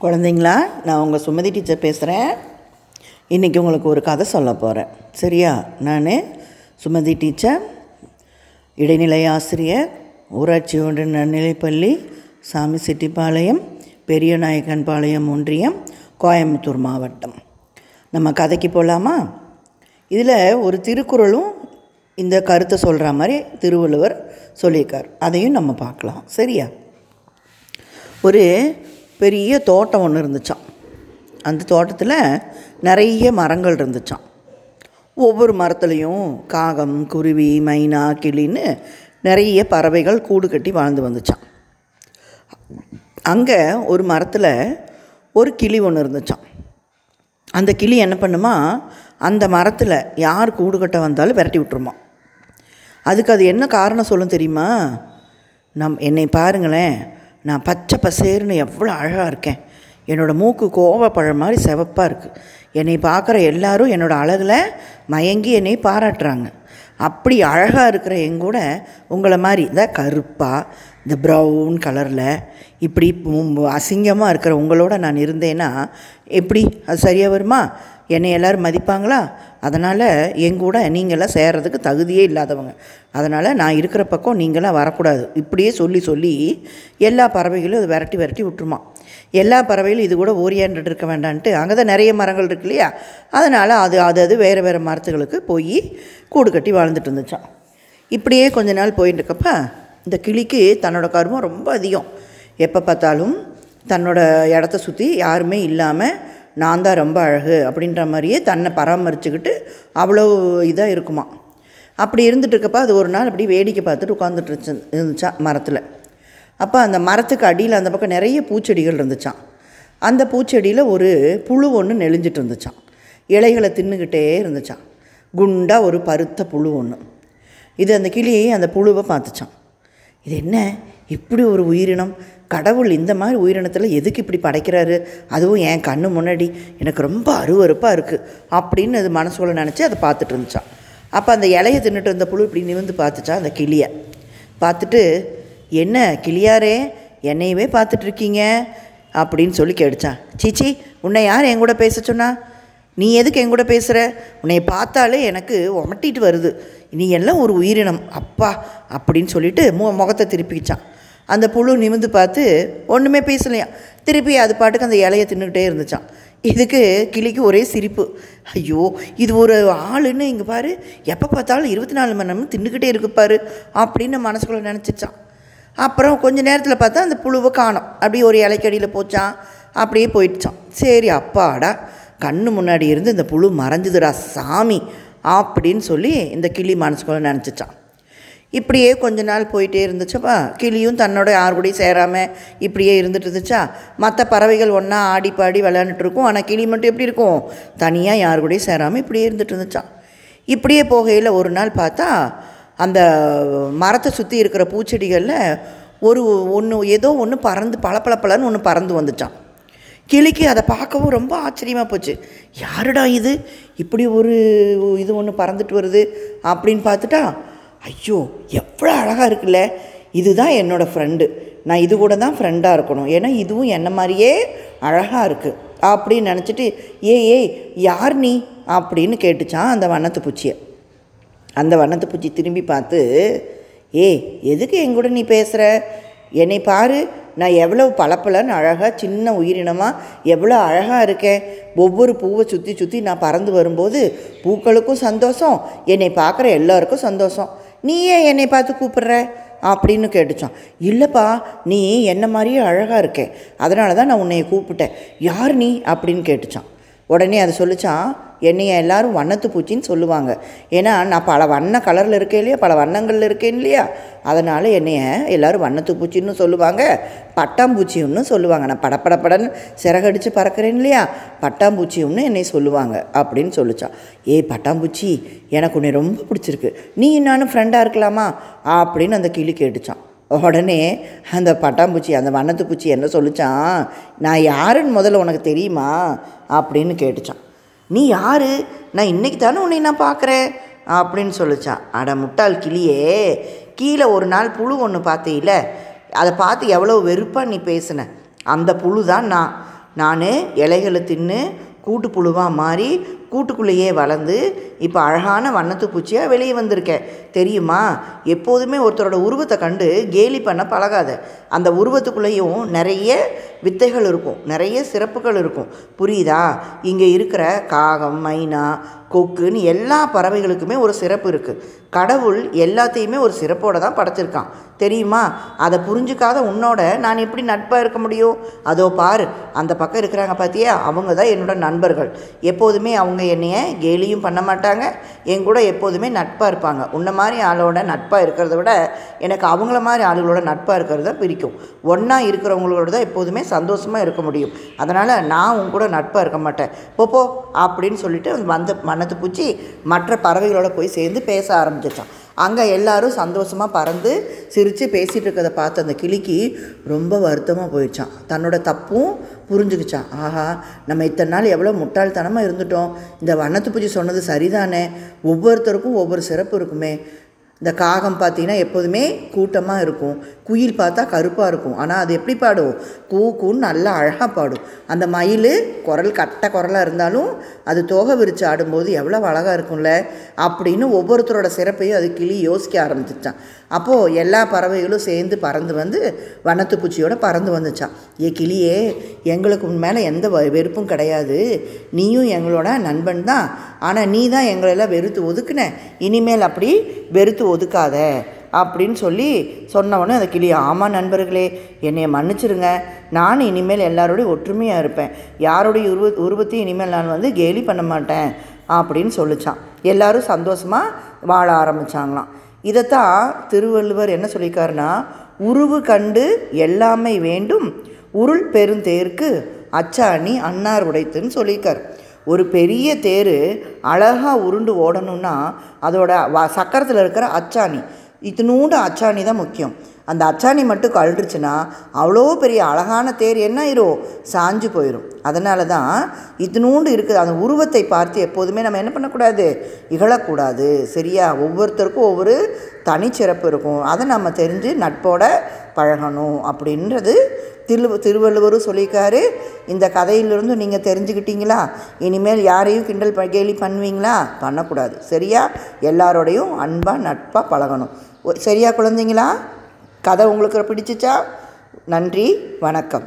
குழந்தைங்களா நான் உங்கள் சுமதி டீச்சர் பேசுகிறேன் இன்றைக்கி உங்களுக்கு ஒரு கதை சொல்ல போகிறேன் சரியா? நான் சுமதி டீச்சர் இடைநிலை ஆசிரியர் ஊராட்சி ஒன்று நன்னிலைப்பள்ளி சாமி செட்டிப்பாளையம் பெரியநாயக்கன்பாளையம் ஒன்றியம் கோயம்புத்தூர் மாவட்டம். நம்ம கதைக்கு போகலாமா இதில் ஒரு திருக்குறளும் இந்த கருத்தை சொல்கிற மாதிரி திருவள்ளுவர் சொல்லியிருக்கார். அதையும் நம்ம பார்க்கலாம். சரியா? ஒரு பெரிய தோட்டம் ஒன்று இருந்துச்சான் அந்த தோட்டத்தில் நிறைய மரங்கள் இருந்துச்சான் ஒவ்வொரு மரத்துலேயும் காகம் குருவி மைனா கிளின்னு நிறைய பறவைகள் கூடு கட்டி வாழ்ந்து வந்துச்சான் அங்கே ஒரு மரத்தில் ஒரு கிளி ஒன்று இருந்துச்சான் அந்த கிளி என்ன பண்ணுமா அந்த மரத்தில் யார் கூடு கட்ட வந்தாலும் விரட்டி விட்டுருமா. அதுக்கு அது என்ன காரணம் சொல்லும் தெரியுமா? நம் என்னை பாருங்களேன் நான் பச்சை பசேர்னு எவ்வளோ அழகாக இருக்கேன். என்னோடய மூக்கு கோவப்பழம் மாதிரி சிவப்பாக இருக்குது என்னை பார்க்குற எல்லாரும் என்னோடய அழகில் மயங்கி என்னை பாராட்டுறாங்க. அப்படி அழகாக இருக்கிற எங்கூட உங்களை மாதிரி இந்த கருப்பாக இந்த ப்ரௌன் கலரில் இப்படி அசிங்கமாக இருக்கிற உங்களோட நான் இருந்தேன்னா எப்படி? அது சரியாக வருமா? என்னை எல்லோரும் மதிப்பாங்களா? அதனால் எங்கூட நீங்களாம் சேர்கிறதுக்கு தகுதியே இல்லாதவங்க. அதனால் நான் இருக்கிற பக்கம் நீங்களாம் வரக்கூடாது. இப்படியே சொல்லி சொல்லி எல்லா பறவைகளும் அது விரட்டி விரட்டி விட்டுருமா. எல்லா பறவைகளும் இது கூட ஓரியாண்டுட்டு இருக்க வேண்டான்ட்டு அங்கே தான் நிறைய மரங்கள் இருக்கு இல்லையா? அதனால் அது அது அது வேறு வேறு மரத்துகளுக்கு போய் கூடு கட்டி வாழ்ந்துட்டு இருந்துச்சான் இப்படியே கொஞ்ச நாள் போயிட்டு இருக்கப்போ இந்த கிளிக்கு தன்னோட கருமம் ரொம்ப அதிகம். எப்போ பார்த்தாலும் தன்னோட இடத்த சுற்றி யாருமே இல்லாமல் நான் தான் ரொம்ப அழகு அப்படின்ற மாதிரியே தன்னை பராமரிச்சுக்கிட்டு அவ்வளோ இதாக இருக்குமா. அப்படி இருந்துட்டு இருக்கப்ப அது ஒரு நாள் அப்படி வேடிக்கை பார்த்துட்டு உட்காந்துட்டு இருந்துச்சு இருந்துச்சா மரத்தில். அப்போ அந்த மரத்துக்கு அடியில் அந்த பக்கம் நிறைய பூச்செடிகள் இருந்துச்சான் அந்த பூச்செடியில் ஒரு புழு ஒன்று நெளிஞ்சிட்டு இருந்துச்சான் இலைகளை தின்னுக்கிட்டே இருந்துச்சான் குண்டாக ஒரு பருத்த புழு ஒன்று இது அந்த கிளி அந்த புழுவை பார்த்துச்சான் இது என்ன? இப்படி ஒரு உயிரினம்? கடவுள் இந்த மாதிரி உயிரினத்தில் எதுக்கு இப்படி படைக்கிறாரு? அதுவும் என் கண்ணு முன்னாடி. எனக்கு ரொம்ப அருவறுப்பாக இருக்குது அப்படின்னு அது மனசுக்குள்ள நினச்சி அதை பார்த்துட்டு இருந்துச்சான் அப்போ அந்த இலையை தின்னுட்டு இருந்த புழு இப்படி நிமிந்து பார்த்துச்சா அந்த கிளியை. பார்த்துட்டு என்ன கிளியாரே என்னையவே பார்த்துட்ருக்கீங்க அப்படின்னு சொல்லி கேட்டுச்சான் சீச்சி உன்னை யார் என் கூட பேச சொன்னா? நீ எதுக்கு என் கூட பேசுகிற உன்னை பார்த்தாலே எனக்கு உமட்டிட்டு வருது. நீ எல்லாம் ஒரு உயிரினம். அப்பா அப்படின்னு சொல்லிட்டு மு முகத்தை திருப்பிக்கிச்சான். அந்த புழு நிமிந்து பார்த்து ஒன்றுமே பேசலையா? திருப்பி அது பாட்டுக்கு அந்த இலையை தின்னுக்கிட்டே இருந்துச்சான். இதுக்கு கிளிக்கு ஒரே சிரிப்பு. ஐயோ இது ஒரு ஆளுன்னு இங்கே பாரு. எப்போ பார்த்தாலும் இருபத்தி நாலு மணி நேரம் தின்னுக்கிட்டே இருக்குப்பாரு அப்படின்னு மனசுக்குள்ளே நினச்சிச்சான். அப்புறம் கொஞ்சம் நேரத்தில் பார்த்தா அந்த புழுவை காணோம். அப்படியே ஒரு இலைக்கடியில் போச்சான். அப்படியே போயிடுச்சான். சரி அப்பாடா. கண்ணு முன்னாடி இருந்து இந்த புழு மறைஞ்சிதுடா சாமி அப்படின்னு சொல்லி இந்த கிளி மனசுக்குள்ள நினச்சிச்சான். இப்படியே கொஞ்ச நாள் போயிட்டே இருந்துச்சப்பா. கிளியும் தன்னோட யார் கூடயும் சேராமல் இப்படியே இருந்துட்டு இருந்துச்சா? மற்ற பறவைகள் ஒன்றா ஆடி பாடி விளையாண்டுட்டுருக்கும் ஆனால் கிளி மட்டும் எப்படி இருக்கும்? தனியாக யார் கூடயும் சேராமல் இப்படியே இருந்துட்டு இருந்துச்சான். இப்படியே போகையில் ஒரு நாள் பார்த்தா அந்த மரத்தை சுற்றி இருக்கிற பூச்செடிகளில் ஒரு ஒன்று ஏதோ ஒன்று பறந்து பளபளபளன்னு ஒன்று பறந்து வந்துச்சான். கிளிக்கு அதை பார்க்கவும் ரொம்ப ஆச்சரியமாக போச்சு. யாருடா இது? இப்படி ஒரு இது ஒன்று பறந்துட்டு வருது? அப்படின்னு பார்த்துட்டா ஐயோ எவ்வளோ அழகாக இருக்குல்ல. இதுதான் என்னோடய ஃப்ரெண்டு நான் இது கூட தான் ஃப்ரெண்டாக இருக்கணும். ஏன்னா இதுவும் என்ன மாதிரியே அழகாக இருக்குது அப்படின்னு நினச்சிட்டு ஏ ஏய் யார் நீ? அப்படின்னு கேட்டுச்சான் அந்த வண்ணத்து பூச்சியை. அந்த வண்ணத்து பூச்சி திரும்பி பார்த்து ஏய் எதுக்கு என் கூட நீ பேசுகிற என்னை பாரு நான் எவ்வளோ பளபளன்னு அழகாக சின்ன உயிரினமாக எவ்வளோ அழகாக இருக்கேன். ஒவ்வொரு பூவை சுற்றி சுற்றி நான் பறந்து வரும்போது பூக்களுக்கும் சந்தோஷம் என்னை பார்க்குற எல்லாருக்கும் சந்தோஷம். நீ ஏன் என்னை பார்த்து கூப்பிட்ற? அப்படின்னு கேட்டுச்சான். இல்லைப்பா நீ என்ன மாதிரியே அழகாக இருக்கே. அதனால தான் நான் உன்னைய கூப்பிட்டேன். யார் நீ? அப்படின்னு கேட்டுச்சான். உடனே அதை சொல்லிச்சான் என்னைய எல்லாரும் வண்ணத்து பூச்சின்னு சொல்லுவாங்க. ஏன்னா நான் பல வண்ண கலரில் இருக்கேன் இல்லையா பல வண்ணங்களில் இருக்கேன் இல்லையா? அதனால் என்னைய எல்லோரும் வண்ணத்து பூச்சின்னு சொல்லுவாங்க பட்டாம்பூச்சின்னு சொல்லுவாங்க. நான் படப்படப்படன்னு சிறகடிச்சு பறக்கிறேன் இல்லையா பட்டாம்பூச்சின்னு என்னை சொல்லுவாங்க அப்படின்னு சொல்லிச்சான் ஏய் பட்டாம்பூச்சி எனக்கு உன்னை ரொம்ப பிடிச்சிருக்கு. நீ நானும் ஃப்ரெண்டாக இருக்கலாமா? அப்படின்னு அந்த கிளி கேட்டுச்சான் உடனே அந்த பட்டாம்பூச்சி அந்த வண்ணத்து பூச்சி என்ன சொல்லிச்சான் நான் யாருன்னு முதல்ல உனக்கு தெரியுமா? அப்படின்னு கேட்டுச்சான் நீ யார்? நான் இன்றைக்கி தானே உன்னை நான் பார்க்குறேன்? அப்படின்னு சொல்லிச்சான் அட முட்டாள் கிளியே கீழே ஒரு நாள் புழு ஒன்று பார்த்தீல அதை பார்த்து எவ்வளோ வெறுப்பாக நீ பேசின? அந்த புழு தான் நான். நான் இலைகளை தின்னு கூட்டுப்புழுவாக மாறி கூட்டுக்குள்ளேயே வளர்ந்து இப்போ அழகான வண்ணத்து பூச்சியாக வெளியே வந்திருக்கேன் தெரியுமா? எப்போதுமே ஒருத்தரோட உருவத்தை கண்டு கேலி பண்ண பழகாத. அந்த உருவத்துக்குள்ளேயும் நிறைய வித்தைகள் இருக்கும். நிறைய சிறப்புகள் இருக்கும். புரியுதா? இங்கே இருக்கிற காகம் மைனா கொக்குன்னு எல்லா பறவைகளுக்குமே ஒரு சிறப்பு இருக்குது கடவுள் எல்லாத்தையுமே ஒரு சிறப்போடு தான் படைச்சிருக்கான். தெரியுமா? அதை புரிஞ்சுக்காத உன்னோட நான் எப்படி நட்பாக இருக்க முடியும்? அதோ பாரு அந்த பக்கம் இருக்கிறாங்க பார்த்தியா அவங்க தான் என்னோட நண்பர்கள். எப்போதுமே அவங்க என்னைய கேலியும் பண்ண மாட்டாங்க. என் கூட எப்போதுமே நட்பாக இருப்பாங்க. உன்ன மாதிரி ஆளோட நட்பாக இருக்கிறத விட எனக்கு அவங்கள மாதிரி ஆளுகளோட நட்பாக இருக்கிறது தான் பிடிக்கும். ஒன்றா இருக்கிறவங்களோட தான் எப்போதுமே சந்தோஷமாக இருக்க முடியும். அதனால் நான் உன் கூட நட்பாக இருக்க மாட்டேன். போ போ அப்படின்னு சொல்லிட்டு வந்த மனத்து பூச்சி மற்ற பறவைகளோட போய் சேர்ந்து பேச ஆரம்பிச்சிட்டான். அங்கே எல்லாரும் சந்தோஷமாக பறந்து சிரித்து பேசிகிட்டு இருக்கிறத பார்த்த அந்த கிளிக்கு ரொம்ப வருத்தமாக போயிடுச்சான் தன்னோட தப்பும் புரிஞ்சுக்கிச்சான் ஆஹா நம்ம இத்தனை நாள் எவ்வளோ முட்டாள்தனமாக இருந்துட்டோம். இந்த வண்ணத்து பூஜை சொன்னது சரிதானே? ஒவ்வொருத்தருக்கும் ஒவ்வொரு சிறப்பு இருக்குமே. இந்த காகம் பார்த்தீங்கன்னா எப்போதுமே கூட்டமாக இருக்கும். குயில் பார்த்தா கருப்பாக இருக்கும். ஆனால் அது எப்படி பாடும்? கூ கூன்னு நல்லா அழகாக பாடும். அந்த மயில் குரல் கட்ட குரலாக இருந்தாலும் அது தோகை விரித்து ஆடும்போது எவ்வளோ அழகாக இருக்கும்ல? அப்படின்னு ஒவ்வொருத்தரோட சிறப்பையும் அது கிளி யோசிக்க ஆரம்பிச்சிச்சான். அப்போது எல்லா பறவைகளும் சேர்ந்து பறந்து வந்து வண்ணத்து பூச்சியோட பறந்து வந்துச்சான். ஏ கிளியே எங்களுக்கு உன் மேலே எந்த வெறுப்பும் கிடையாது. நீயும் எங்களோட நண்பன் தான். ஆனால் நீ தான் எங்களெல்லாம் வெறுத்து ஒதுக்குன. இனிமேல் அப்படி வெறுத்து ஒதுக்காத அப்படின்னு சொல்லி சொன்னவொடனே அந்த கிளி ஆமாம் நண்பர்களே என்னை மன்னிச்சிருங்க. நான் இனிமேல் எல்லாரோடையும் ஒற்றுமையாக இருப்பேன். யாருடைய உருவ உருவத்தையும் இனிமேல் நான் வந்து கேலி பண்ண மாட்டேன். அப்படின்னு சொல்லிச்சான். எல்லாரும் சந்தோஷமாக வாழ ஆரம்பித்தாங்களாம் இதைத்தான் திருவள்ளுவர் என்ன சொல்லியிருக்காருன்னா உருவு கண்டு எல்லாமே வேண்டும் உருள் பெருந்தேருக்கு அச்சாணி அன்னார் உடைத்துன்னு சொல்லியிருக்கார். ஒரு பெரிய தேர் அழகாக உருண்டு ஓடணும்னா அதோட வ சக்கரத்தில் இருக்கிற அச்சாணி இத்தினூண்டு அச்சாணி தான் முக்கியம். அந்த அச்சாணி மட்டும் கழண்டுருச்சுன்னா அவ்வளோ பெரிய அழகான தேர் என்ன ஆயிரும்? சாஞ்சு போயிடும் அதனால தான் இத்தினூண்டு இருக்குது. அந்த உருவத்தை பார்த்து எப்போதுமே நம்ம என்ன பண்ணக்கூடாது? இகழக்கூடாது. சரியா? ஒவ்வொருத்தருக்கும் ஒவ்வொரு தனிச்சிறப்பு இருக்கும். அதை நம்ம தெரிஞ்சு நட்போட பழகணும் அப்படின்றது திரு திருவள்ளுவரும் சொல்லியிருக்காரு. இந்த கதையிலிருந்து நீங்கள் தெரிஞ்சுக்கிட்டீங்களா? இனிமேல் யாரையும் கிண்டல் கேலி பண்ணுவீங்களா? பண்ணக்கூடாது. சரியா? எல்லாரோடையும் அன்பாக நட்பாக பழகணும். சரியா குழந்தைங்களா? கதை உங்களுக்கு பிடிச்சிச்சா? நன்றி வணக்கம்.